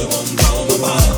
the one down the bottom.